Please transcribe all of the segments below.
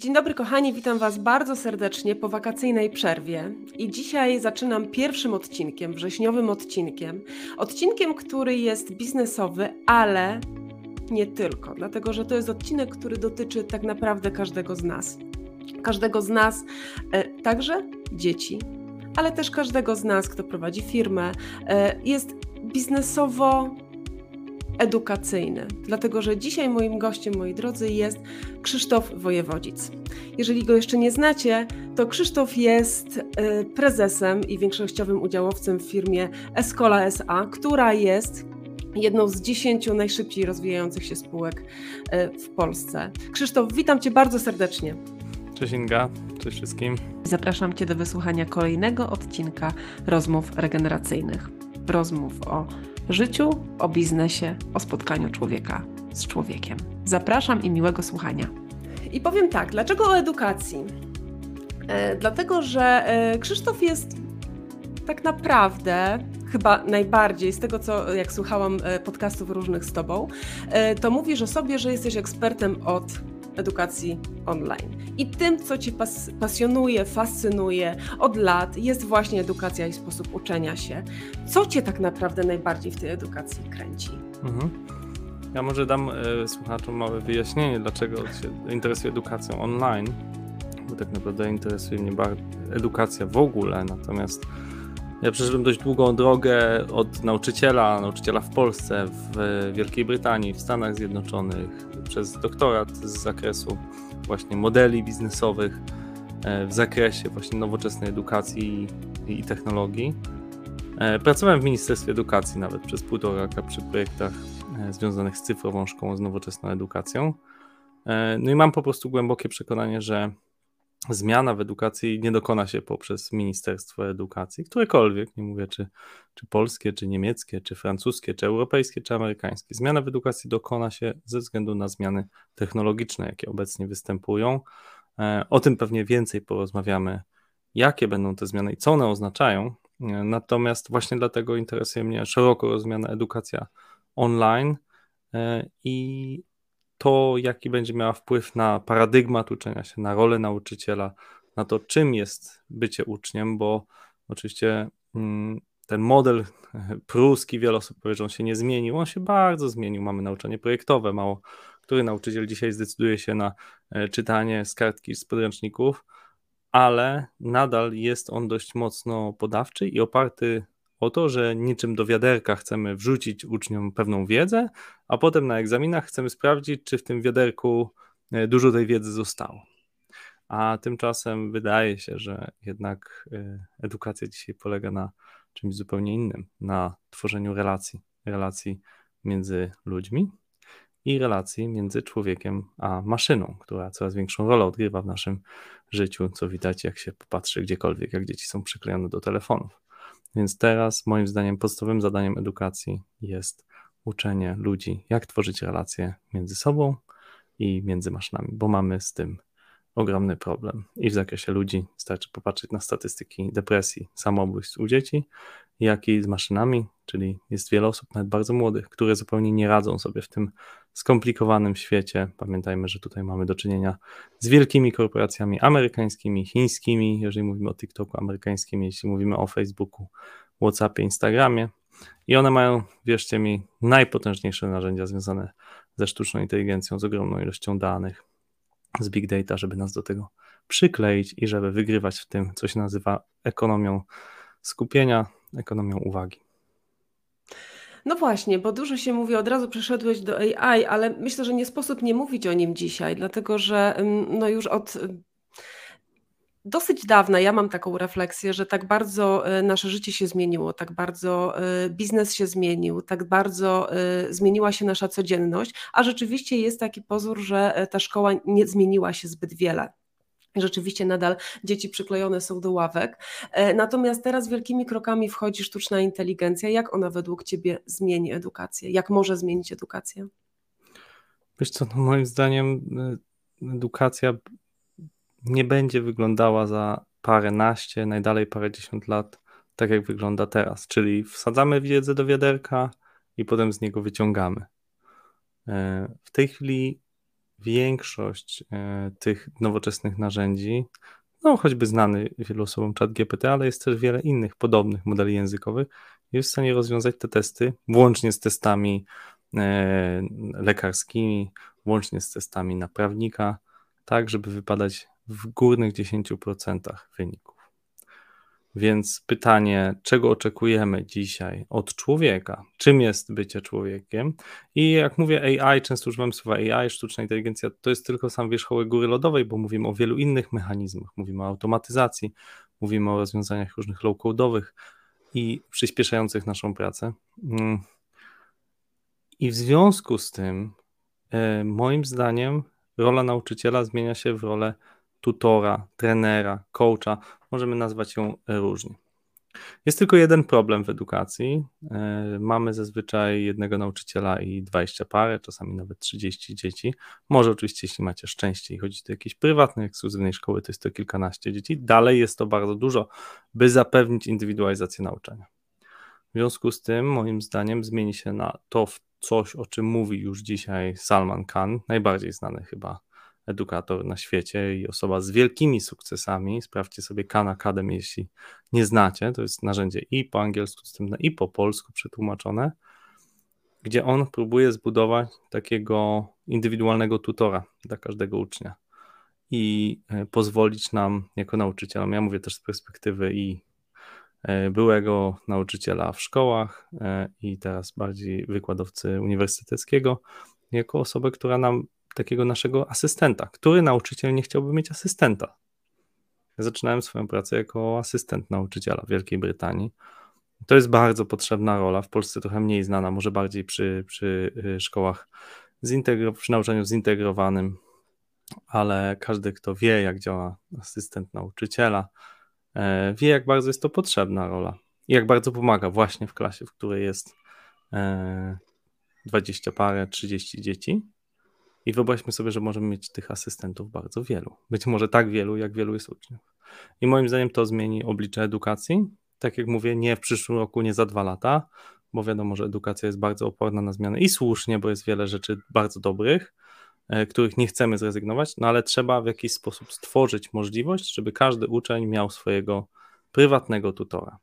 Dzień dobry kochani, witam Was bardzo serdecznie po wakacyjnej przerwie. I dzisiaj zaczynam pierwszym odcinkiem, wrześniowym odcinkiem. Odcinkiem, który jest biznesowy, ale nie tylko, dlatego że to jest odcinek, który dotyczy tak naprawdę każdego z nas. Każdego z nas, e, także dzieci, ale też każdego z nas, kto prowadzi firmę, e, jest biznesowo edukacyjny, dlatego że dzisiaj moim gościem, moi drodzy, jest Krzysztof Wojewodzic. Jeżeli go jeszcze nie znacie, to Krzysztof jest y, prezesem i większościowym udziałowcem w firmie Escola SA, która jest jedną z dziesięciu najszybciej rozwijających się spółek y, w Polsce. Krzysztof, witam Cię bardzo serdecznie. Cześć Inga, cześć wszystkim. Zapraszam Cię do wysłuchania kolejnego odcinka rozmów regeneracyjnych. Rozmów o życiu, o biznesie, o spotkaniu człowieka z człowiekiem. Zapraszam i miłego słuchania. I powiem tak, dlaczego o edukacji? E, dlatego, że e, Krzysztof jest tak naprawdę chyba najbardziej z tego, co jak słuchałam e, podcastów różnych z Tobą, e, to mówisz o sobie, że jesteś ekspertem od edukacji online. I tym, co Cię pas pasjonuje, fascynuje od lat, jest właśnie edukacja i sposób uczenia się. Co Cię tak naprawdę najbardziej w tej edukacji kręci? Mhm. Ja może dam y, słuchaczom małe wyjaśnienie, dlaczego się interesuję edukacją online, bo tak naprawdę interesuje mnie edukacja w ogóle, natomiast ja przeszedłem dość długą drogę od nauczyciela, nauczyciela w Polsce, w Wielkiej Brytanii, w Stanach Zjednoczonych, przez doktorat z zakresu właśnie modeli biznesowych e, w zakresie właśnie nowoczesnej edukacji i technologii. E, pracowałem w Ministerstwie Edukacji nawet przez półtora roku przy projektach e, związanych z cyfrową szkołą, z nowoczesną edukacją. No i mam po prostu głębokie przekonanie, że zmiana w edukacji nie dokona się poprzez Ministerstwo Edukacji, którekolwiek, nie mówię czy, czy polskie, czy niemieckie, czy francuskie, czy europejskie, czy amerykańskie. Zmiana w edukacji dokona się ze względu na zmiany technologiczne, jakie obecnie występują. E, o tym pewnie więcej porozmawiamy, jakie będą te zmiany i co one oznaczają. E, natomiast właśnie dlatego interesuje mnie szeroko rozumiana edukacja online e, i to, jaki będzie miała wpływ na paradygmat uczenia się, na rolę nauczyciela, na to, czym jest bycie uczniem, bo oczywiście mm, ten model pruski, wiele osób powie, że on się nie zmienił, on się bardzo zmienił. Mamy nauczanie projektowe, mało który nauczyciel dzisiaj zdecyduje się na e, czytanie z kartki z podręczników, ale nadal jest on dość mocno podawczy i oparty o to, że niczym do wiaderka chcemy wrzucić uczniom pewną wiedzę, a potem na egzaminach chcemy sprawdzić, czy w tym wiaderku e, dużo tej wiedzy zostało. A tymczasem wydaje się, że jednak e, edukacja dzisiaj polega na czymś zupełnie innym, na tworzeniu relacji, relacji między ludźmi i relacji między człowiekiem a maszyną, która coraz większą rolę odgrywa w naszym życiu, co widać jak się popatrzy gdziekolwiek, jak dzieci są przyklejone do telefonów. Więc teraz moim zdaniem podstawowym zadaniem edukacji jest uczenie ludzi, jak tworzyć relacje między sobą i między maszynami, bo mamy z tym ogromny problem. I w zakresie ludzi wystarczy popatrzeć na statystyki depresji, samobójstw u dzieci, jak i z maszynami, czyli jest wiele osób, nawet bardzo młodych, które zupełnie nie radzą sobie w tym skomplikowanym świecie. Pamiętajmy, że tutaj mamy do czynienia z wielkimi korporacjami amerykańskimi, chińskimi, jeżeli mówimy o TikToku amerykańskim, jeśli mówimy o Facebooku, WhatsAppie, Instagramie. I one mają, wierzcie mi, najpotężniejsze narzędzia związane ze sztuczną inteligencją, z ogromną ilością danych, z big data, żeby nas do tego przykleić i żeby wygrywać w tym, co się nazywa ekonomią skupienia, ekonomią uwagi. No właśnie, bo dużo się mówi, od razu przeszedłeś do AI, ale myślę, że nie sposób nie mówić o nim dzisiaj, dlatego że no już od dosyć dawna ja mam taką refleksję, że tak bardzo e, nasze życie się zmieniło, tak bardzo e, biznes się zmienił, tak bardzo e, zmieniła się nasza codzienność, a rzeczywiście jest taki pozór, że ta szkoła nie zmieniła się zbyt wiele. Rzeczywiście nadal dzieci przyklejone są do ławek. E, natomiast teraz wielkimi krokami wchodzi sztuczna inteligencja. Jak ona według Ciebie zmieni edukację? Jak może zmienić edukację? Wiesz co, no moim zdaniem e, edukacja nie będzie wyglądała za parę naście, najdalej parę dziesiąt lat, tak jak wygląda teraz. Czyli wsadzamy wiedzę do wiaderka i potem z niego wyciągamy. E, w tej chwili większość e, tych nowoczesnych narzędzi, no choćby znany wielu osobom chat GPT, ale jest też wiele innych podobnych modeli językowych, jest w stanie rozwiązać te testy, włącznie z testami e, lekarskimi, włącznie z testami na prawnika, tak żeby wypadać w górnych 10% wyników. Więc pytanie, czego oczekujemy dzisiaj od człowieka? Czym jest bycie człowiekiem? I jak mówię AI, często używam słowa AI, sztuczna inteligencja, to jest tylko sam wierzchołek góry lodowej, bo mówimy o wielu innych mechanizmach. Mówimy o automatyzacji, mówimy o rozwiązaniach różnych low-codowych i przyspieszających naszą pracę. Mm. I w związku z tym, e, moim zdaniem, rola nauczyciela zmienia się w rolę tutora, trenera, coacha, możemy nazwać ją różnie. Jest tylko jeden problem w edukacji. E, mamy zazwyczaj jednego nauczyciela i 20 parę, czasami nawet 30 dzieci. Może oczywiście, jeśli macie szczęście i chodzi do jakiejś prywatnej, ekskluzywnej szkoły, to jest to kilkanaście dzieci. Dalej jest to bardzo dużo, by zapewnić indywidualizację nauczania. W związku z tym, moim zdaniem, zmieni się na to coś, o czym mówi już dzisiaj Salman Khan, najbardziej znany chyba edukator na świecie i osoba z wielkimi sukcesami. Sprawdźcie sobie Khan Academy, jeśli nie znacie. To jest narzędzie i po angielsku dostępne, i po polsku przetłumaczone, gdzie on próbuje zbudować takiego indywidualnego tutora dla każdego ucznia i e, pozwolić nam jako nauczycielom, ja mówię też z perspektywy i e, byłego nauczyciela w szkołach e, i teraz bardziej wykładowcy uniwersyteckiego, jako osobę, która nam takiego naszego asystenta. Który nauczyciel nie chciałby mieć asystenta? Ja zaczynałem swoją pracę jako asystent nauczyciela w Wielkiej Brytanii. To jest bardzo potrzebna rola, w Polsce trochę mniej znana, może bardziej przy, przy y, szkołach, przy nauczaniu zintegrowanym, ale każdy, kto wie, jak działa asystent nauczyciela, e, wie, jak bardzo jest to potrzebna rola i jak bardzo pomaga właśnie w klasie, w której jest 20 e, parę, 30 dzieci, i wyobraźmy sobie, że możemy mieć tych asystentów bardzo wielu. Być może tak wielu, jak wielu jest uczniów. I moim zdaniem to zmieni oblicze edukacji. Tak jak mówię, nie w przyszłym roku, nie za dwa lata, bo wiadomo, że edukacja jest bardzo oporna na zmiany i słusznie, bo jest wiele rzeczy bardzo dobrych, e, których nie chcemy zrezygnować, no ale trzeba w jakiś sposób stworzyć możliwość, żeby każdy uczeń miał swojego prywatnego tutora.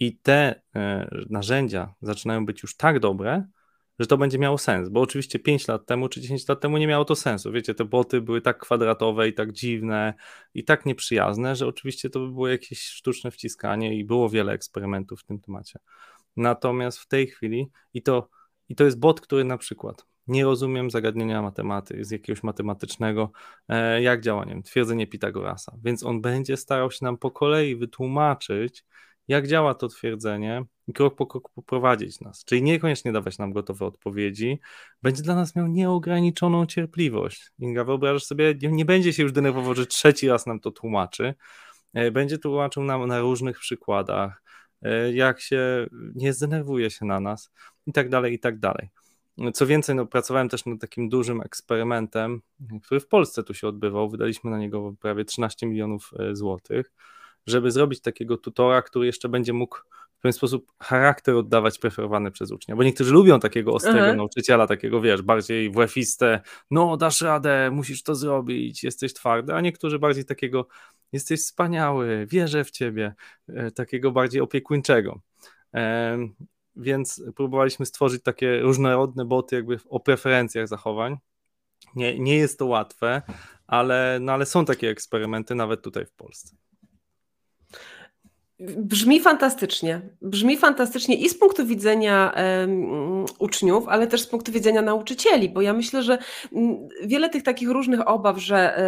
I te e, narzędzia zaczynają być już tak dobre, że to będzie miało sens, bo oczywiście 5 lat temu czy 10 lat temu nie miało to sensu. Wiecie, te boty były tak kwadratowe i tak dziwne i tak nieprzyjazne, że oczywiście to by było jakieś sztuczne wciskanie i było wiele eksperymentów w tym temacie. Natomiast w tej chwili i to, i to jest bot, który na przykład nie rozumiem zagadnienia matematyki, z jakiegoś matematycznego, e, jak działa, nie wiem, twierdzenie Pitagorasa, więc on będzie starał się nam po kolei wytłumaczyć, jak działa to twierdzenie i krok po kroku poprowadzić nas. Czyli niekoniecznie dawać nam gotowe odpowiedzi, będzie dla nas miał nieograniczoną cierpliwość. Inga, wyobrażasz sobie, nie, będzie się już denerwował, że trzeci raz nam to tłumaczy, e, będzie tłumaczył nam na różnych przykładach, e, jak się nie zdenerwuje się na nas i tak dalej, i tak dalej. Co więcej, no, pracowałem też nad takim dużym eksperymentem, który w Polsce tu się odbywał. Wydaliśmy na niego prawie 13 milionów e, złotych żeby zrobić takiego tutora, który jeszcze będzie mógł w pewien sposób charakter oddawać preferowany przez ucznia, bo niektórzy lubią takiego ostrego Aha. nauczyciela, takiego wiesz, bardziej wefiste, no dasz radę, musisz to zrobić, jesteś twardy, a niektórzy bardziej takiego jesteś wspaniały, wierzę w ciebie, e, takiego bardziej opiekuńczego. Więc próbowaliśmy stworzyć takie różnorodne boty jakby o preferencjach zachowań. Nie, nie jest to łatwe, ale, no ale są takie eksperymenty nawet tutaj w Polsce. Brzmi fantastycznie. Brzmi fantastycznie i z punktu widzenia um, uczniów, ale też z punktu widzenia nauczycieli, bo ja myślę, że um, wiele tych takich różnych obaw, że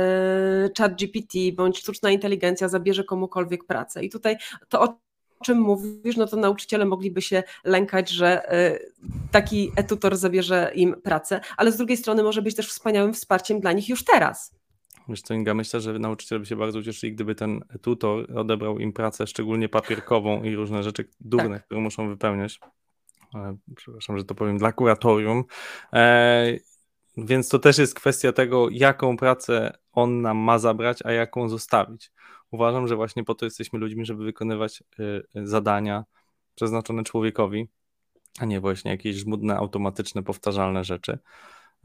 y, chat GPT bądź sztuczna inteligencja zabierze komukolwiek pracę. I tutaj to o czym mówisz, no to nauczyciele mogliby się lękać, że y, taki e-tutor zabierze im pracę, ale z drugiej strony może być też wspaniałym wsparciem dla nich już teraz. Wiesz co, Inga, myślę, że nauczyciele by się bardzo ucieszyli, gdyby ten tutor odebrał im pracę, szczególnie papierkową i różne rzeczy durne, tak. które muszą wypełniać. E, przepraszam, że to powiem, dla kuratorium. E, więc to też jest kwestia tego, jaką pracę on nam ma zabrać, a jaką zostawić. Uważam, że właśnie po to jesteśmy ludźmi, żeby wykonywać e, zadania przeznaczone człowiekowi, a nie właśnie jakieś żmudne, automatyczne, powtarzalne rzeczy.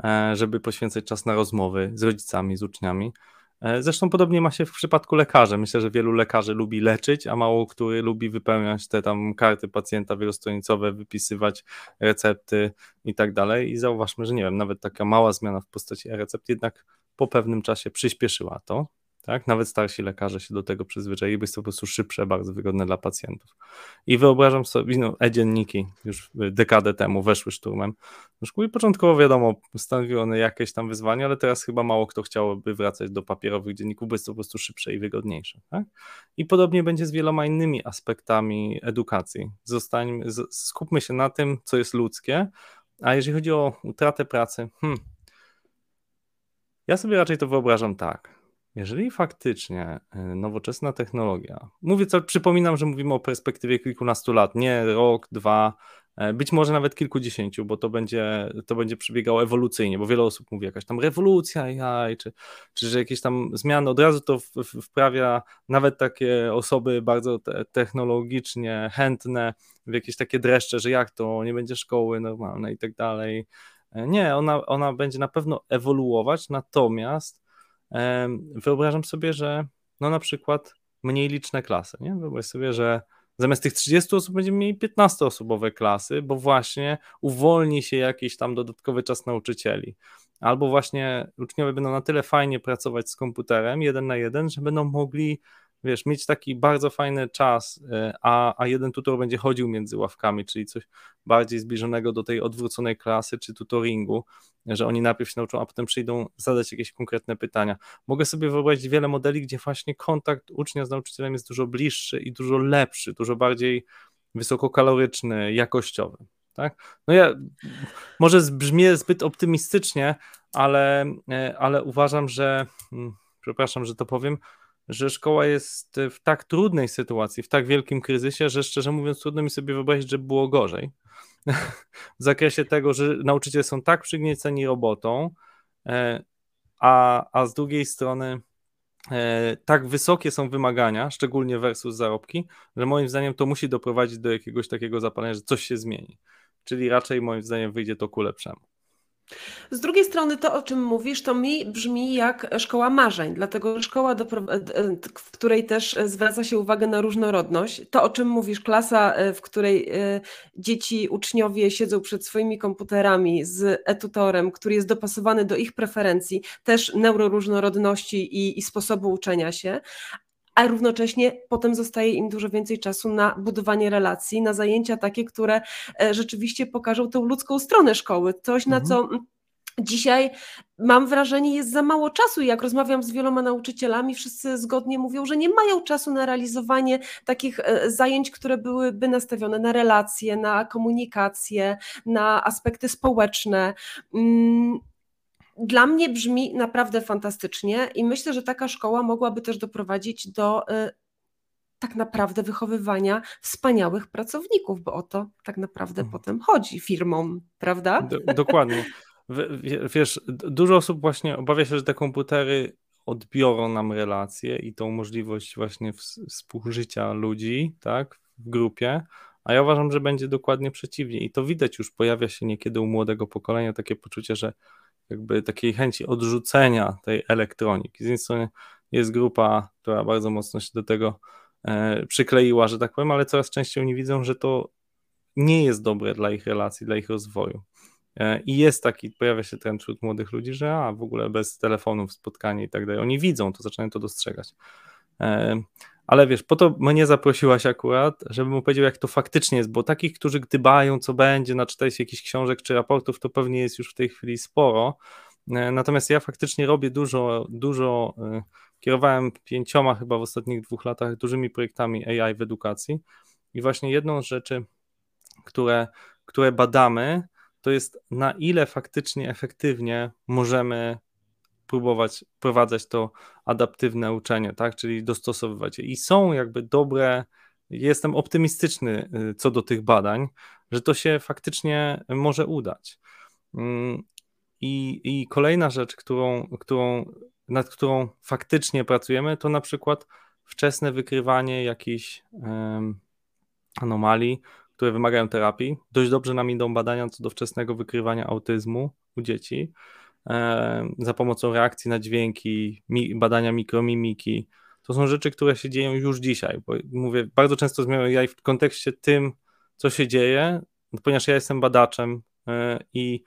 E, żeby poświęcać czas na rozmowy z rodzicami, z uczniami. E, zresztą podobnie ma się w przypadku lekarzy. Myślę, że wielu lekarzy lubi leczyć, a mało który lubi wypełniać te tam karty pacjenta wielostronicowe, wypisywać recepty i tak dalej. I zauważmy, że nie wiem, nawet taka mała zmiana w postaci recept jednak po pewnym czasie przyspieszyła to. Tak? Nawet starsi lekarze się do tego przyzwyczaili, bo jest to po prostu szybsze, bardzo wygodne dla pacjentów. I wyobrażam sobie, no, e-dzienniki już dekadę temu weszły szturmem. Już początkowo wiadomo, stanowiły one jakieś tam wyzwanie, ale teraz chyba mało kto chciałoby wracać do papierowych dzienników, bo jest to po prostu szybsze i wygodniejsze. Tak? I podobnie będzie z wieloma innymi aspektami edukacji. Zostańmy, skupmy się na tym, co jest ludzkie, a jeżeli chodzi o utratę pracy, hmm, ja sobie raczej to wyobrażam tak jeżeli faktycznie y, nowoczesna technologia, mówię co, przypominam, że mówimy o perspektywie kilkunastu lat, nie rok, dwa, e, być może nawet kilkudziesięciu, bo to będzie, to będzie przebiegało ewolucyjnie, bo wiele osób mówi jakaś tam rewolucja AI, czy, czy że jakieś tam zmiany, od razu to wprawia nawet takie osoby bardzo te technologicznie chętne w jakieś takie dreszcze, że jak to, nie będzie szkoły normalnej i tak dalej. E, nie, ona, ona będzie na pewno ewoluować, natomiast wyobrażam sobie, że no na przykład mniej liczne klasy, nie? Wyobraź sobie, że zamiast tych 30 osób będziemy mieli 15-osobowe klasy, bo właśnie uwolni się jakiś tam dodatkowy czas nauczycieli. Albo właśnie uczniowie będą na tyle fajnie pracować z komputerem jeden na jeden, że będą mogli wiesz, mieć taki bardzo fajny czas, y, a, a jeden tutor będzie chodził między ławkami, czyli coś bardziej zbliżonego do tej odwróconej klasy czy tutoringu, że oni najpierw się nauczą, a potem przyjdą zadać jakieś konkretne pytania. Mogę sobie wyobrazić wiele modeli, gdzie właśnie kontakt ucznia z nauczycielem jest dużo bliższy i dużo lepszy, dużo bardziej wysokokaloryczny, jakościowy. Tak? No ja może brzmię zbyt optymistycznie, ale, y, ale uważam, że hmm, przepraszam, że to powiem, że szkoła jest w tak trudnej sytuacji, w tak wielkim kryzysie, że szczerze mówiąc, trudno mi sobie wyobrazić, że było gorzej. w zakresie tego, że nauczyciele są tak przygnieceni robotą, e, a, a z drugiej strony e, tak wysokie są wymagania, szczególnie versus zarobki, że moim zdaniem to musi doprowadzić do jakiegoś takiego zapalenia, że coś się zmieni. Czyli raczej moim zdaniem wyjdzie to ku lepszemu. Z drugiej strony to, o czym mówisz, to mi brzmi jak szkoła marzeń, dlatego że szkoła, do, w której też zwraca się uwagę na różnorodność. To, o czym mówisz, klasa, e, w której e, dzieci, uczniowie siedzą przed swoimi komputerami z e-tutorem, który jest dopasowany do ich preferencji, też neuroróżnorodności i, i sposobu uczenia się, a równocześnie potem zostaje im dużo więcej czasu na budowanie relacji, na zajęcia takie, które e, rzeczywiście pokażą tą ludzką stronę szkoły, coś na mhm. co Dzisiaj mam wrażenie, jest za mało czasu. Jak rozmawiam z wieloma nauczycielami, wszyscy zgodnie mówią, że nie mają czasu na realizowanie takich e, zajęć, które byłyby nastawione na relacje, na komunikację, na aspekty społeczne. Dla mnie brzmi naprawdę fantastycznie i myślę, że taka szkoła mogłaby też doprowadzić do y, tak naprawdę wychowywania wspaniałych pracowników, bo o to tak naprawdę mhm. potem chodzi firmom, prawda? Do, dokładnie. wiesz, dużo osób właśnie obawia się, że te komputery odbiorą nam relacje i tą możliwość właśnie współżycia ludzi, tak, w grupie, a ja uważam, że będzie dokładnie przeciwnie i to widać już, pojawia się niekiedy u młodego pokolenia takie poczucie, że jakby takiej chęci odrzucenia tej elektroniki. Z jednej strony jest grupa, która bardzo mocno się do tego e, przykleiła, że tak powiem, ale coraz częściej oni widzą, że to nie jest dobre dla ich relacji, dla ich rozwoju. E, I jest taki, pojawia się trend wśród młodych ludzi, że a w ogóle bez telefonów spotkanie i tak dalej. Oni widzą to, zaczynają to dostrzegać. E, ale wiesz, po to mnie zaprosiłaś akurat, żebym opowiedział, jak to faktycznie jest, bo takich, którzy gdybają, co będzie, naczytać się jakichś książek czy raportów, to pewnie jest już w tej chwili sporo. E, natomiast ja faktycznie robię dużo, dużo, e, kierowałem pięcioma chyba w ostatnich dwóch latach dużymi projektami AI w edukacji i właśnie jedną z rzeczy, które, które badamy, to jest na ile faktycznie efektywnie możemy próbować wprowadzać to adaptywne uczenie, tak, czyli dostosowywać je. I są jakby dobre, jestem optymistyczny y, co do tych badań, że to się faktycznie może udać. Mm, I, i kolejna rzecz, którą, którą, nad którą faktycznie pracujemy, to na przykład wczesne wykrywanie jakichś um, anomalii, które wymagają terapii. Dość dobrze nam idą badania co do wczesnego wykrywania autyzmu u dzieci za pomocą reakcji na dźwięki, badania mikromimiki. To są rzeczy, które się dzieją już dzisiaj. Bo mówię, bardzo często zmieniam w kontekście tym, co się dzieje, ponieważ ja jestem badaczem e, i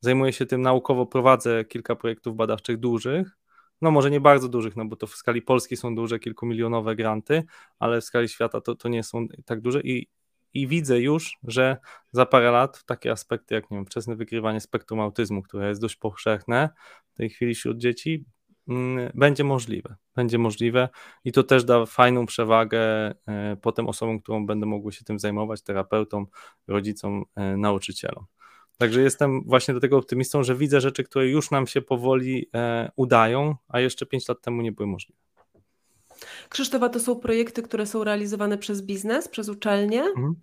zajmuję się tym naukowo, prowadzę kilka projektów badawczych dużych, no może nie bardzo dużych, no bo to w skali Polski są duże, kilkumilionowe granty, ale w skali świata to, to nie są tak duże i, i widzę już, że za parę lat takie aspekty jak nie wiem, wczesne wykrywanie spektrum autyzmu, które jest dość powszechne w tej chwili wśród dzieci, mm, będzie możliwe. Będzie możliwe i to też da fajną przewagę e, potem osobom, którą będą mogły się tym zajmować, terapeutom, rodzicom, e, nauczycielom. Także jestem właśnie do tego optymistą, że widzę rzeczy, które już nam się powoli e, udają, a jeszcze 5 lat temu nie były możliwe. Krzysztofa, to są projekty, które są realizowane przez biznes, przez uczelnie? Mhm.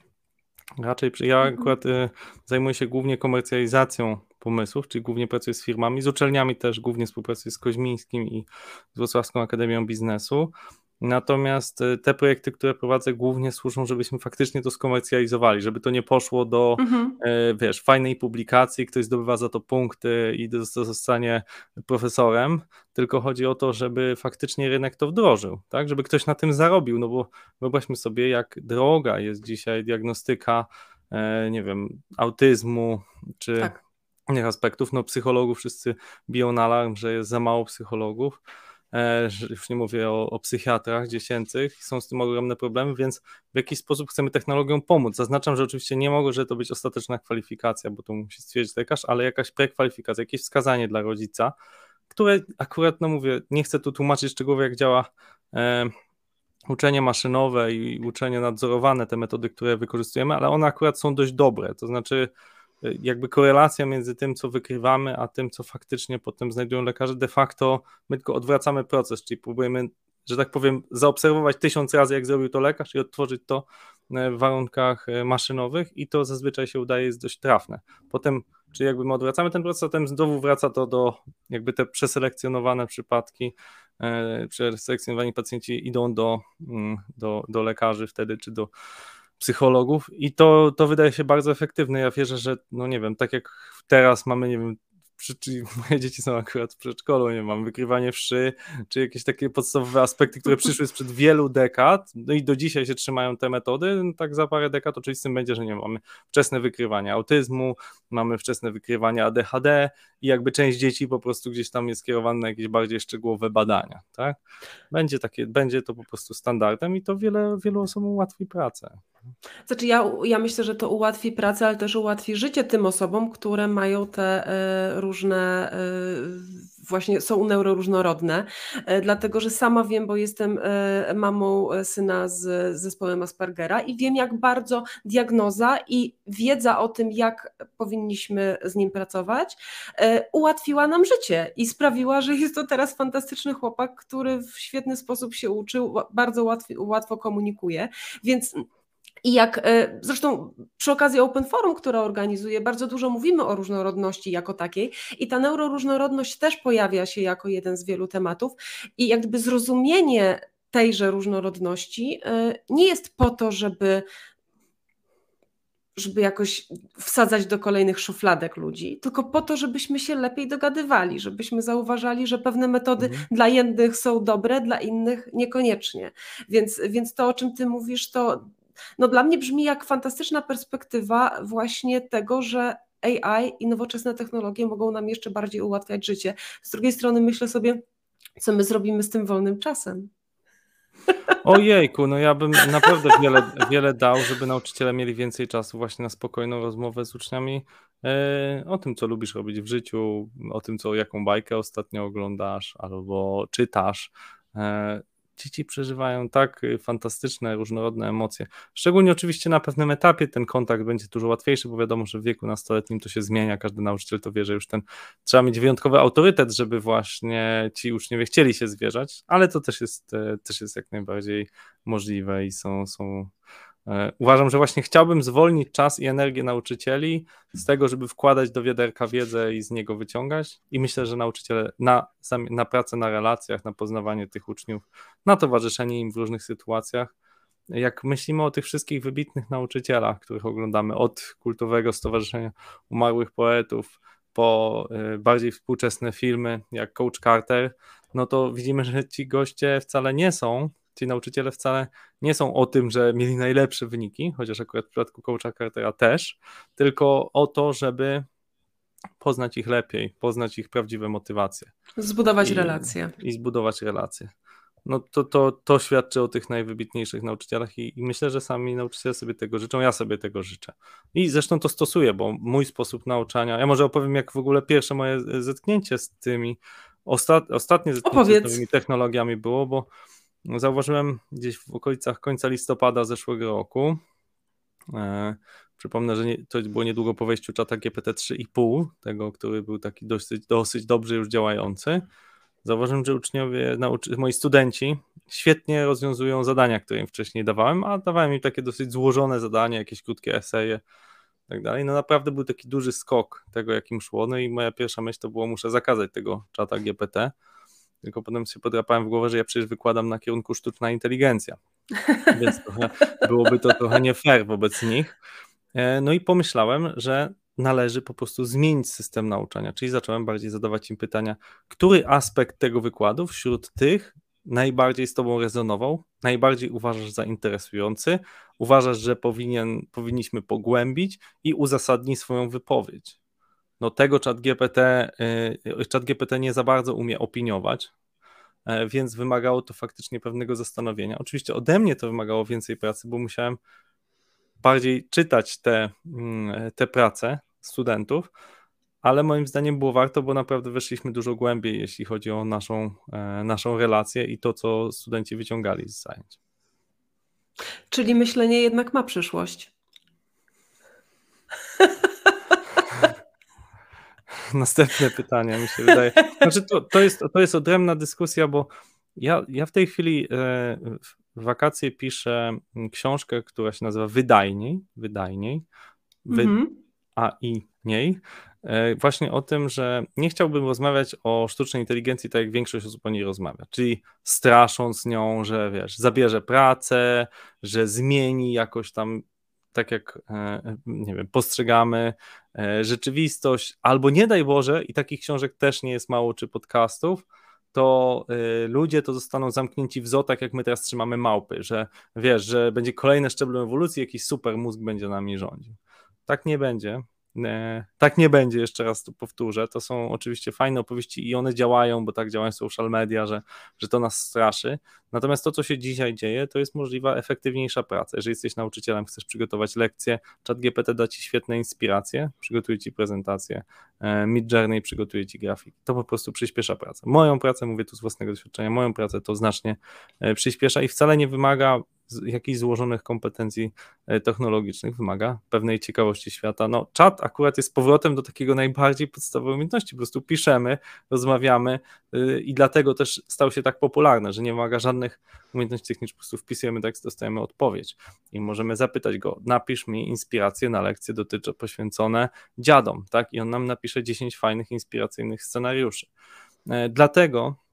Raczej ja mhm. akurat y, zajmuję się głównie komercjalizacją pomysłów, czyli głównie pracuję z firmami, z uczelniami też głównie współpracuję z Koźmińskim i z Wrocławską Akademią Biznesu. Natomiast y, te projekty, które prowadzę, głównie służą, żebyśmy faktycznie to skomercjalizowali, żeby to nie poszło do, mhm. E, wiesz, fajnej publikacji, ktoś zdobywa za to punkty i zostanie profesorem, tylko chodzi o to, żeby faktycznie rynek to wdrożył, tak, żeby ktoś na tym zarobił, no bo wyobraźmy sobie, jak droga jest dzisiaj diagnostyka, e, nie wiem, autyzmu, czy tak. innych aspektów, no psychologów wszyscy biją na alarm, że jest za mało psychologów, już nie mówię o, o psychiatrach dziecięcych, są z tym ogromne problemy, więc w jakiś sposób chcemy technologią pomóc. Zaznaczam, że oczywiście nie może to być ostateczna kwalifikacja, bo to musi stwierdzić lekarz, ale jakaś prekwalifikacja, jakieś wskazanie dla rodzica, które akurat, no mówię, nie chcę tu tłumaczyć szczegółowo, jak działa e, uczenie maszynowe i uczenie nadzorowane, te metody, które wykorzystujemy, ale one akurat są dość dobre, to znaczy jakby korelacja między tym, co wykrywamy, a tym, co faktycznie potem znajdują lekarze, de facto my tylko odwracamy proces, czyli próbujemy, że tak powiem, zaobserwować tysiąc razy, jak zrobił to lekarz i odtworzyć to e, w warunkach e, maszynowych i to zazwyczaj się udaje, jest dość trafne. Potem, czyli jakby my odwracamy ten proces, a potem znowu wraca to do, jakby te przeselekcjonowane przypadki, e, przeselekcjonowani pacjenci idą do, mm, do, do lekarzy wtedy, czy do psychologów i to, to wydaje się bardzo efektywne. Ja wierzę, że no nie wiem, tak jak teraz mamy, nie wiem, czyli moje dzieci są akurat w przedszkolu, nie mam wykrywanie wszy, czy jakieś takie podstawowe aspekty, które przyszły sprzed wielu dekad, no i do dzisiaj się trzymają te metody, no tak za parę dekad oczywistym będzie, że nie mamy wczesne wykrywanie autyzmu, mamy wczesne wykrywanie ADHD i jakby część dzieci po prostu gdzieś tam jest skierowana na jakieś bardziej szczegółowe badania, tak? Będzie takie, będzie to po prostu standardem i to wiele, wielu osobom ułatwi pracę. Znaczy ja, ja myślę, że to ułatwi pracę, ale też ułatwi życie tym osobom, które mają te y, różne, y, właśnie są neuroróżnorodne, y, dlatego że sama wiem, bo jestem mamą syna z zespołem Aspergera i wiem, jak bardzo diagnoza i wiedza o tym, jak powinniśmy z nim pracować, ułatwiła nam życie i sprawiła, że jest to teraz fantastyczny chłopak, który w świetny sposób się uczył, bardzo łatwo, łatwo komunikuje, więc i jak e, zresztą przy okazji Open Forum, które organizuję, bardzo dużo mówimy o różnorodności jako takiej, i ta neuroróżnorodność też pojawia się jako jeden z wielu tematów. I jakby zrozumienie tejże różnorodności e, nie jest po to, żeby żeby jakoś wsadzać do kolejnych szufladek ludzi, tylko po to, żebyśmy się lepiej dogadywali, żebyśmy zauważali, że pewne metody mhm. dla jednych są dobre, dla innych niekoniecznie. Więc, więc to, o czym ty mówisz, to no dla mnie brzmi jak fantastyczna perspektywa właśnie tego, że AI i nowoczesne technologie mogą nam jeszcze bardziej ułatwiać życie. Z drugiej strony myślę sobie, co my zrobimy z tym wolnym czasem. Ojejku, no ja bym naprawdę wiele, wiele dał, żeby nauczyciele mieli więcej czasu właśnie na spokojną rozmowę z uczniami e, o tym, co lubisz robić w życiu, o tym, co, jaką bajkę ostatnio oglądasz albo czytasz. Dzieci przeżywają tak y, fantastyczne, różnorodne emocje. Szczególnie oczywiście na pewnym etapie ten kontakt będzie dużo łatwiejszy, bo wiadomo, że w wieku nastoletnim to się zmienia, każdy nauczyciel to wie, że już ten trzeba mieć wyjątkowy autorytet, żeby właśnie ci uczniowie chcieli się zwierzać, ale to też jest, e, też jest jak najbardziej możliwe i są, są uważam, że właśnie chciałbym zwolnić czas i energię nauczycieli z tego, żeby wkładać do wiaderka wiedzę i z niego wyciągać. I myślę, że nauczyciele na, na pracę na relacjach, na poznawanie tych uczniów, na towarzyszenie im w różnych sytuacjach, jak myślimy o tych wszystkich wybitnych nauczycielach, których oglądamy, od kultowego Stowarzyszenia Umarłych Poetów po y, bardziej współczesne filmy jak Coach Carter, no to widzimy, że ci goście wcale nie są, ci nauczyciele wcale nie są o tym, że mieli najlepsze wyniki, chociaż akurat w przypadku Coacha Cartera też, tylko o to, żeby poznać ich lepiej, poznać ich prawdziwe motywacje. Zbudować I, relacje. I zbudować relacje no to, to, to świadczy o tych najwybitniejszych nauczycielach i, i, myślę, że sami nauczyciele sobie tego życzą, ja sobie tego życzę. I zresztą to stosuję, bo mój sposób nauczania, ja może opowiem jak w ogóle pierwsze moje zetknięcie z tymi, ostat, ostatnie zetknięcie Opowiedz. z tymi technologiami było, bo zauważyłem gdzieś w okolicach końca listopada zeszłego roku, e, Przypomnę, że to było niedługo po wejściu czata GPT 3,5, tego, który był taki dosyć, dosyć dobrze już działający. Zauważyłem, że uczniowie, nauczy, moi studenci świetnie rozwiązują zadania, które im wcześniej dawałem, a dawałem im takie dosyć złożone zadania, jakieś krótkie eseje i tak dalej. No naprawdę był taki duży skok tego, jakim szło. No i moja pierwsza myśl to było, muszę zakazać tego czata GPT. Tylko potem sobie podrapałem w głowę, że ja przecież wykładam na kierunku sztuczna inteligencja. Więc trochę, byłoby to trochę nie fair wobec nich. E, no i pomyślałem, że należy po prostu zmienić system nauczania. Czyli zacząłem bardziej zadawać im pytania, który aspekt tego wykładu wśród tych najbardziej z Tobą rezonował, najbardziej uważasz za interesujący, uważasz, że powinien, powinniśmy pogłębić i uzasadnić swoją wypowiedź. No tego czat GPT, yy, czat GPT nie za bardzo umie opiniować, yy, więc wymagało to faktycznie pewnego zastanowienia. Oczywiście ode mnie to wymagało więcej pracy, bo musiałem bardziej czytać te, mm, te prace, studentów, ale moim zdaniem było warto, bo naprawdę weszliśmy dużo głębiej, jeśli chodzi o naszą, e, naszą relację i to, co studenci wyciągali z zajęć. Czyli myślenie jednak ma przyszłość. Następne pytanie, mi się wydaje. Znaczy, to, to, jest, to jest odrębna dyskusja, bo ja, ja w tej chwili e, w wakacje piszę książkę, która się nazywa Wydajniej. Wydajniej. Wy, mhm a i niej, e, właśnie o tym, że nie chciałbym rozmawiać o sztucznej inteligencji tak jak większość osób o niej rozmawia, czyli strasząc nią, że wiesz, zabierze pracę, że zmieni jakoś tam tak jak, e, nie wiem, postrzegamy e, rzeczywistość, albo nie daj Boże, i takich książek też nie jest mało, czy podcastów, to ludzie to zostaną zamknięci w zoo, tak jak my teraz trzymamy małpy, że wiesz, że będzie kolejne szczeble ewolucji, jakiś super mózg będzie nami rządził. Tak nie będzie. E, tak nie będzie, jeszcze raz to powtórzę. To są oczywiście fajne opowieści i one działają, bo tak działają social media, że, że to nas straszy. Natomiast to, co się dzisiaj dzieje, to jest możliwa efektywniejsza praca. Jeżeli jesteś nauczycielem, chcesz przygotować lekcje, ChatGPT da ci świetne inspiracje, przygotuje ci prezentację, e, Midjourney przygotuje ci grafiki. To po prostu przyspiesza pracę. Moją pracę, mówię tu z własnego doświadczenia, moją pracę to znacznie e, przyspiesza i wcale nie wymaga jakichś złożonych kompetencji e, technologicznych, wymaga pewnej ciekawości świata. No, czat akurat jest powrotem do takiego najbardziej podstawowej umiejętności. Po prostu piszemy, rozmawiamy y, i dlatego też stał się tak popularny, że nie wymaga żadnych umiejętności technicznych, po prostu wpisujemy tekst, dostajemy odpowiedź i możemy zapytać go, napisz mi inspiracje na lekcje dotyczy poświęcone dziadom, tak? I on nam napisze 10 fajnych, inspiracyjnych scenariuszy. E, dlatego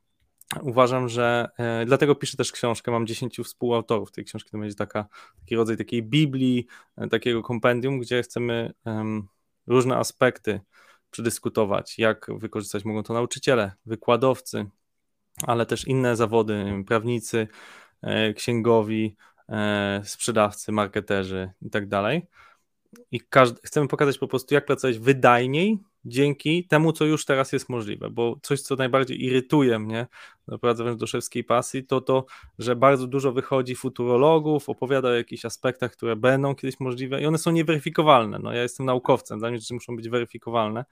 uważam, że e, dlatego piszę też książkę, mam 10 współautorów tej książki, to będzie taka, taki rodzaj takiej Biblii, e, takiego kompendium, gdzie chcemy różne aspekty przedyskutować, jak wykorzystać mogą to nauczyciele, wykładowcy, ale też inne zawody, prawnicy, e, księgowi, sprzedawcy, marketerzy i tak dalej. I każdy, chcemy pokazać po prostu, jak pracować wydajniej, dzięki temu, co już teraz jest możliwe, bo coś, co najbardziej irytuje mnie, naprawdę wręcz do szewskiej pasji, to to, że bardzo dużo wychodzi futurologów, opowiada o jakichś aspektach, które będą kiedyś możliwe i one są nieweryfikowalne. No, ja jestem naukowcem, dla mnie rzeczy muszą być weryfikowalne,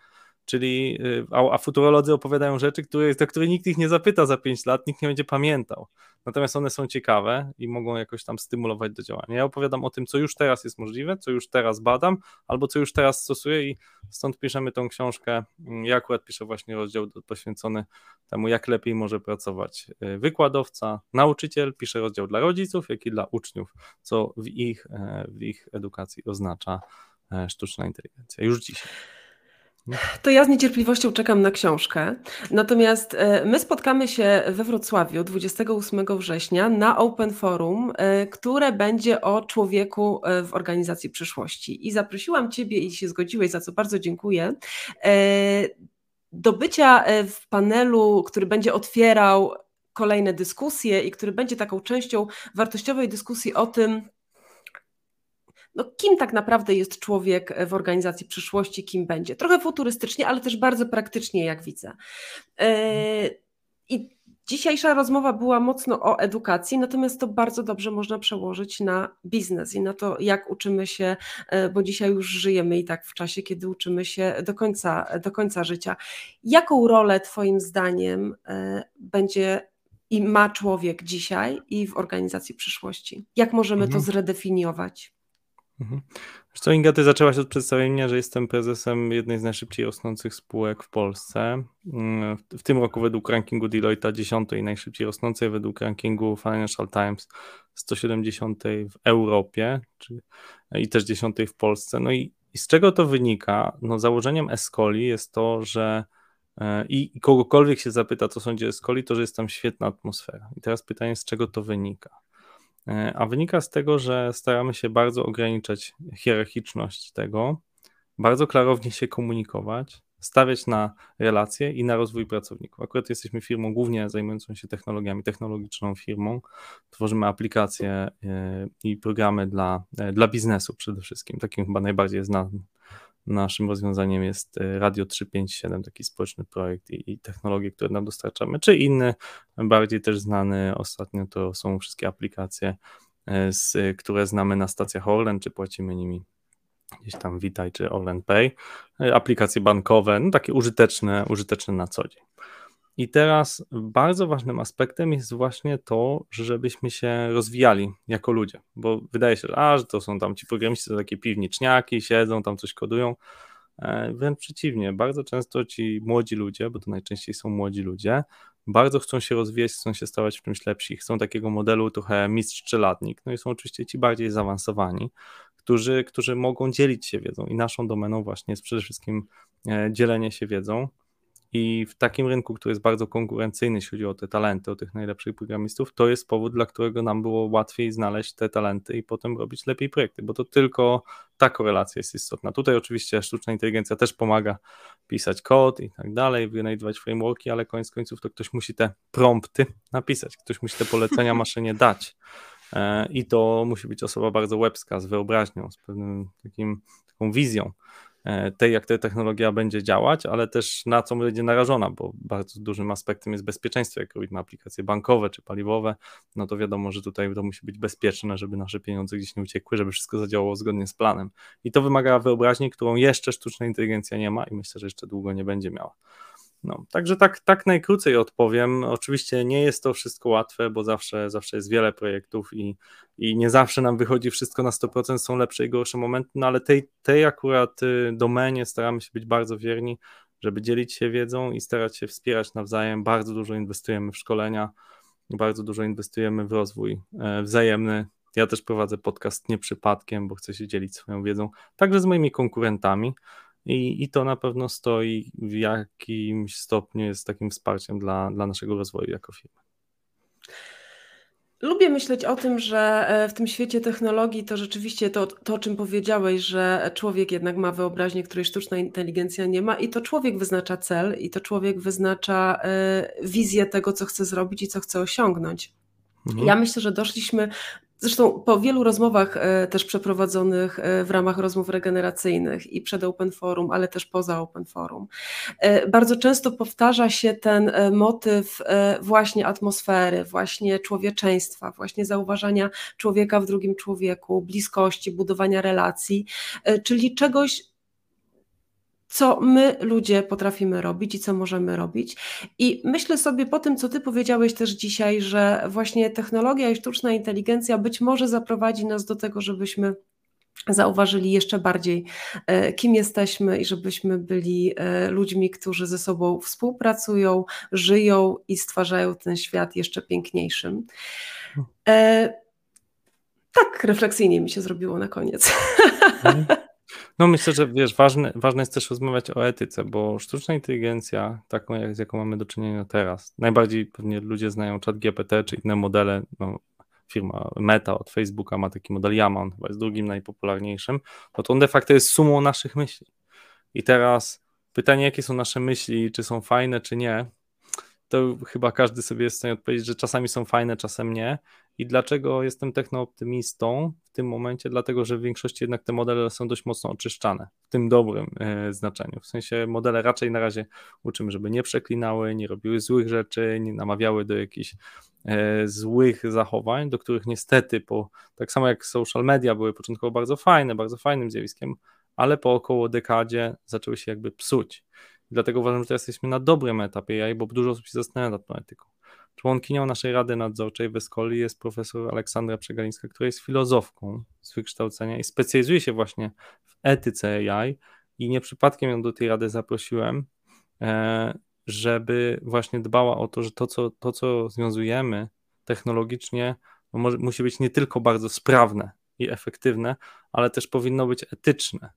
czyli y, a, a futurolodzy opowiadają rzeczy, które, za które nikt ich nie zapyta za 5 lat, nikt nie będzie pamiętał. Natomiast one są ciekawe i mogą jakoś tam stymulować do działania. Ja opowiadam o tym, co już teraz jest możliwe, co już teraz badam, albo co już teraz stosuję i stąd piszemy tą książkę. Ja akurat piszę właśnie rozdział poświęcony temu, jak lepiej może pracować y, wykładowca, nauczyciel, piszę rozdział dla rodziców, jak i dla uczniów, co w ich, e, w ich edukacji oznacza e, sztuczna inteligencja już dzisiaj. To ja z niecierpliwością czekam na książkę. Natomiast e, my spotkamy się we Wrocławiu 28 września na Open Forum, e, które będzie o człowieku e, w organizacji przyszłości. I zaprosiłam Ciebie i się zgodziłeś, za co bardzo dziękuję. Do bycia w panelu, który będzie otwierał kolejne dyskusje i który będzie taką częścią wartościowej dyskusji o tym, no, kim tak naprawdę jest człowiek w organizacji przyszłości, kim będzie. Trochę futurystycznie, ale też bardzo praktycznie, jak widzę. E, I dzisiejsza rozmowa była mocno o edukacji, natomiast to bardzo dobrze można przełożyć na biznes i na to, jak uczymy się, e, bo dzisiaj już żyjemy i tak w czasie, kiedy uczymy się do końca, do końca życia. Jaką rolę Twoim zdaniem e, będzie i ma człowiek dzisiaj i w organizacji przyszłości? Jak możemy mhm. to zredefiniować? Mhm. Co Inga, ty zaczęłaś od przedstawienia, że jestem prezesem jednej z najszybciej rosnących spółek w Polsce. Mm, w tym roku według rankingu Deloitte 10 najszybciej rosnącej, według rankingu Financial Times 170 w Europie czy, i też 10 w Polsce. No i, i z czego to wynika? No założeniem Escoli jest to, że e, i, i kogokolwiek się zapyta, co sądzi Escoli, to że jest tam świetna atmosfera. I teraz pytanie, z czego to wynika? E, a wynika z tego, że staramy się bardzo ograniczać hierarchiczność tego, bardzo klarownie się komunikować, stawiać na relacje i na rozwój pracowników. Akurat jesteśmy firmą głównie zajmującą się technologiami, technologiczną firmą. Tworzymy aplikacje e, i programy dla, e, dla biznesu przede wszystkim. Takim chyba najbardziej znanym Naszym rozwiązaniem jest e, Radio 357, taki społeczny projekt i, i technologie, które nam dostarczamy, czy inny, bardziej też znany ostatnio to są wszystkie aplikacje, e, z, które znamy na stacjach Orlen, czy płacimy nimi gdzieś tam Witaj czy Orlen Pay, e, aplikacje bankowe, no takie użyteczne, użyteczne na co dzień. I teraz bardzo ważnym aspektem jest właśnie to, żebyśmy się rozwijali jako ludzie, bo wydaje się, że, a, że to są tam ci programiści, to takie piwniczniaki, siedzą, tam coś kodują. E, wręcz przeciwnie, bardzo często ci młodzi ludzie, bo to najczęściej są młodzi ludzie, bardzo chcą się rozwijać, chcą się stawać w czymś lepsi, chcą takiego modelu trochę mistrz czy latnik, no i są oczywiście ci bardziej zaawansowani, którzy, którzy mogą dzielić się wiedzą i naszą domeną właśnie jest przede wszystkim e, dzielenie się wiedzą, i w takim rynku, który jest bardzo konkurencyjny, jeśli chodzi o te talenty, o tych najlepszych programistów, to jest powód, dla którego nam było łatwiej znaleźć te talenty i potem robić lepiej projekty, bo to tylko ta korelacja jest istotna. Tutaj oczywiście sztuczna inteligencja też pomaga pisać kod i tak dalej, wynajdować frameworki, ale koniec końców to ktoś musi te prompty napisać, ktoś musi te polecenia maszynie dać. E, I to musi być osoba bardzo łebska, z wyobraźnią, z pewnym takim, taką wizją. E, tej, jak ta technologia będzie działać, ale też na co będzie narażona, bo bardzo dużym aspektem jest bezpieczeństwo. Jak robimy aplikacje bankowe czy paliwowe, no to wiadomo, że tutaj to musi być bezpieczne, żeby nasze pieniądze gdzieś nie uciekły, żeby wszystko zadziałało zgodnie z planem. I to wymaga wyobraźni, którą jeszcze sztuczna inteligencja nie ma i myślę, że jeszcze długo nie będzie miała. No, także tak, tak najkrócej odpowiem. Oczywiście nie jest to wszystko łatwe, bo zawsze, zawsze jest wiele projektów i, i nie zawsze nam wychodzi wszystko na 100%, są lepsze i gorsze momenty, no ale tej, tej akurat y, domenie staramy się być bardzo wierni, żeby dzielić się wiedzą i starać się wspierać nawzajem. Bardzo dużo inwestujemy w szkolenia, bardzo dużo inwestujemy w rozwój e, wzajemny. Ja też prowadzę podcast nie przypadkiem, bo chcę się dzielić swoją wiedzą, także z moimi konkurentami. I, I to na pewno stoi w jakimś stopniu jest takim wsparciem dla, dla naszego rozwoju jako firmy. Lubię myśleć o tym, że e, w tym świecie technologii to rzeczywiście to, to, o czym powiedziałeś, że człowiek jednak ma wyobraźnię, której sztuczna inteligencja nie ma, i to człowiek wyznacza cel, i to człowiek wyznacza e, wizję tego, co chce zrobić i co chce osiągnąć. Mhm. Ja myślę, że doszliśmy Zresztą po wielu rozmowach e, też przeprowadzonych e, w ramach rozmów regeneracyjnych i przed Open Forum, ale też poza Open Forum, e, bardzo często powtarza się ten motyw właśnie atmosfery, właśnie człowieczeństwa, właśnie zauważania człowieka w drugim człowieku, bliskości, budowania relacji, czyli czegoś, co my ludzie potrafimy robić i co możemy robić. I myślę sobie po tym, co Ty powiedziałeś też dzisiaj, że właśnie technologia i sztuczna inteligencja być może zaprowadzi nas do tego, żebyśmy zauważyli jeszcze bardziej, e, kim jesteśmy i żebyśmy byli e, ludźmi, którzy ze sobą współpracują, żyją i stwarzają ten świat jeszcze piękniejszym. E, tak refleksyjnie mi się zrobiło na koniec. No myślę, że wiesz, ważne, ważne jest też rozmawiać o etyce, bo sztuczna inteligencja, taką jak, z jaką mamy do czynienia teraz, najbardziej pewnie ludzie znają chat GPT czy inne modele, no, firma Meta od Facebooka ma taki model Yaman, chyba jest drugim najpopularniejszym, no to on de facto jest sumą naszych myśli. I teraz pytanie, jakie są nasze myśli, czy są fajne, czy nie, to chyba każdy sobie jest w stanie odpowiedzieć, że czasami są fajne, czasem nie. I dlaczego jestem technooptymistą w tym momencie? Dlatego, że w większości jednak te modele są dość mocno oczyszczane w tym dobrym e, znaczeniu. W sensie modele raczej na razie uczymy, żeby nie przeklinały, nie robiły złych rzeczy, nie namawiały do jakichś e, złych zachowań, do których niestety po, tak samo jak social media były początkowo bardzo fajne, bardzo fajnym zjawiskiem, ale po około dekadzie zaczęły się jakby psuć. Dlatego uważam, że teraz jesteśmy na dobrym etapie bo dużo osób się zastanawia nad tą etyką. Członkinią naszej Rady Nadzorczej w Escoli jest profesor Aleksandra Przegalińska, która jest filozofką z wykształcenia i specjalizuje się właśnie w etyce AI i nie przypadkiem ją do tej rady zaprosiłem, e, żeby właśnie dbała o to, że to, co, to, co związujemy technologicznie, no może, musi być nie tylko bardzo sprawne i efektywne, ale też powinno być etyczne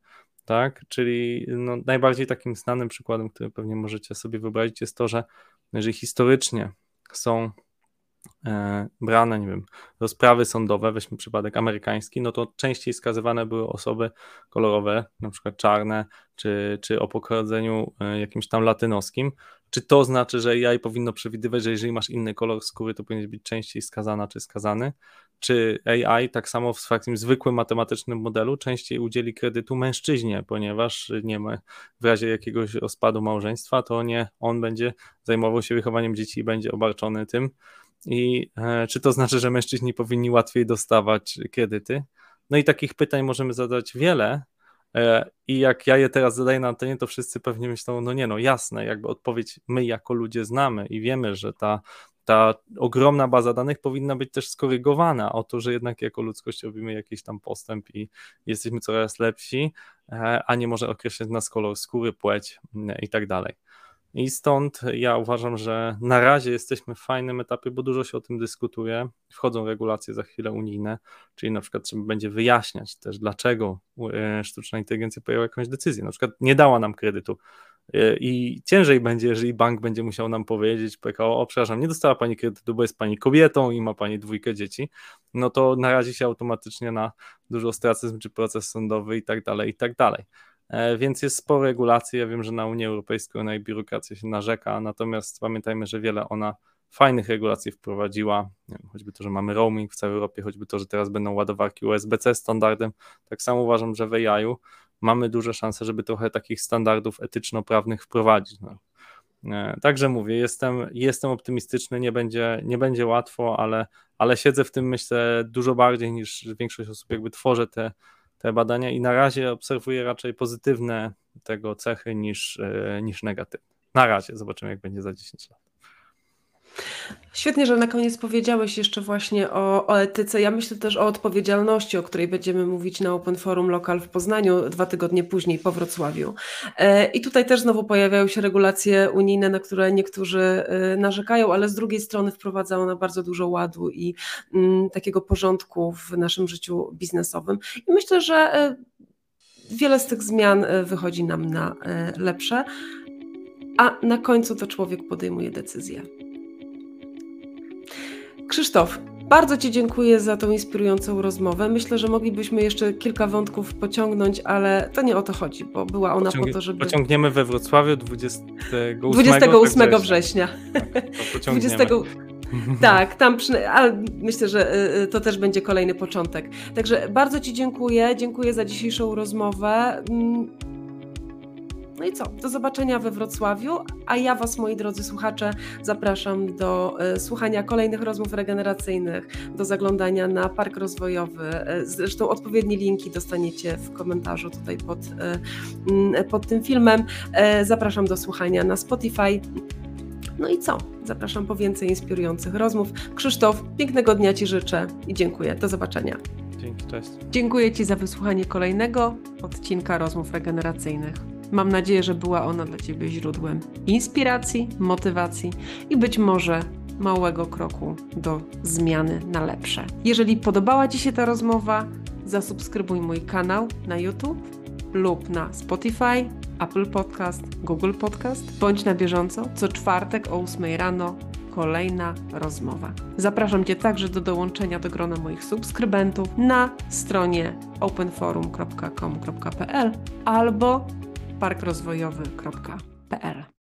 tak? Czyli no, najbardziej takim znanym przykładem, który pewnie możecie sobie wyobrazić, jest to, że jeżeli historycznie są e, brane, nie wiem, rozprawy sądowe, weźmy przypadek amerykański, no to częściej skazywane były osoby kolorowe, na przykład czarne, czy, czy o pochodzeniu e, jakimś tam latynoskim. Czy to znaczy, że AI powinno przewidywać, że jeżeli masz inny kolor skóry, to powinieneś być częściej skazana czy skazany? Czy AI, tak samo w takim zwykłym matematycznym modelu, częściej udzieli kredytu mężczyźnie, ponieważ nie ma w razie jakiegoś rozpadu małżeństwa, to nie on będzie zajmował się wychowaniem dzieci i będzie obarczony tym. I e, czy to znaczy, że mężczyźni powinni łatwiej dostawać kredyty? No i takich pytań możemy zadać wiele, E, I jak ja je teraz zadaję na antenie, to wszyscy pewnie myślą, no nie no, jasne, jakby odpowiedź my jako ludzie znamy i wiemy, że ta, ta ogromna baza danych powinna być też skorygowana o to, że jednak jako ludzkość robimy jakiś tam postęp i jesteśmy coraz lepsi, e, a nie może określać nas kolor skóry, płeć mm, i tak dalej. I stąd ja uważam, że na razie jesteśmy w fajnym etapie, bo dużo się o tym dyskutuje. Wchodzą regulacje za chwilę unijne, czyli na przykład trzeba będzie wyjaśniać też, dlaczego e, sztuczna inteligencja podjęła jakąś decyzję. Na przykład nie dała nam kredytu. E, I ciężej będzie, jeżeli bank będzie musiał nam powiedzieć, PKO, o przepraszam, nie dostała pani kredytu, bo jest pani kobietą i ma pani dwójkę dzieci, no to narazi się automatycznie na dużo ostracyzm czy proces sądowy i tak dalej, i tak dalej. E, więc jest sporo regulacji. Ja wiem, że na Unię Europejską na jej biurokrację się narzeka, natomiast pamiętajmy, że wiele ona fajnych regulacji wprowadziła, wiem, choćby to, że mamy roaming w całej Europie, choćby to, że teraz będą ładowarki USB-C standardem. Tak samo uważam, że w AI mamy duże szanse, żeby trochę takich standardów etyczno-prawnych wprowadzić. No. E, także mówię, jestem, jestem optymistyczny, nie będzie, nie będzie łatwo, ale, ale siedzę w tym myślę dużo bardziej niż większość osób, jakby tworzę te te badania i na razie obserwuję raczej pozytywne tego cechy niż, e, niż negatywne. Na razie, zobaczymy jak będzie za 10 lat. Świetnie, że na koniec powiedziałeś jeszcze właśnie o, o, etyce. Ja myślę też o odpowiedzialności, o której będziemy mówić na Open Forum Lokal w Poznaniu dwa tygodnie później po Wrocławiu. E, I tutaj też znowu pojawiają się regulacje unijne, na które niektórzy e, narzekają, ale z drugiej strony wprowadza ona bardzo dużo ładu i mm, takiego porządku w naszym życiu biznesowym. I myślę, że e, wiele z tych zmian wychodzi nam na lepsze, a na końcu to człowiek podejmuje decyzję. Krzysztof, bardzo Ci dziękuję za tą inspirującą rozmowę. Myślę, że moglibyśmy jeszcze kilka wątków pociągnąć, ale to nie o to chodzi, bo była ona po to, żeby. Pociągniemy we Wrocławiu 28, 28 tak września. Tak, 20... Tak, tam przy... ale myślę, że y, y, to też będzie kolejny początek. Także bardzo Ci dziękuję. Dziękuję za dzisiejszą rozmowę. No i co? Do zobaczenia we Wrocławiu, a ja Was, moi drodzy słuchacze, zapraszam do y, słuchania kolejnych rozmów regeneracyjnych, do zaglądania na Park Rozwojowy. Y, zresztą odpowiednie linki dostaniecie w komentarzu tutaj pod, y, pod tym filmem. Zapraszam do słuchania na Spotify. No i co? Zapraszam po więcej inspirujących rozmów. Krzysztof, pięknego dnia Ci życzę i dziękuję. Do zobaczenia. Dzięki, cześć. Dziękuję Ci za wysłuchanie kolejnego odcinka rozmów regeneracyjnych. Mam nadzieję, że była ona dla Ciebie źródłem inspiracji, motywacji i być może małego kroku do zmiany na lepsze. Jeżeli podobała Ci się ta rozmowa, zasubskrybuj mój kanał na YouTube lub na Spotify, Apple Podcast, Google Podcast. Bądź na bieżąco co czwartek o 8 rano kolejna rozmowa. Zapraszam Cię także do dołączenia do grona moich subskrybentów na stronie openforum.com.pl albo parkrozwojowy.pl.